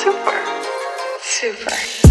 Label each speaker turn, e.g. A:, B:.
A: super, super.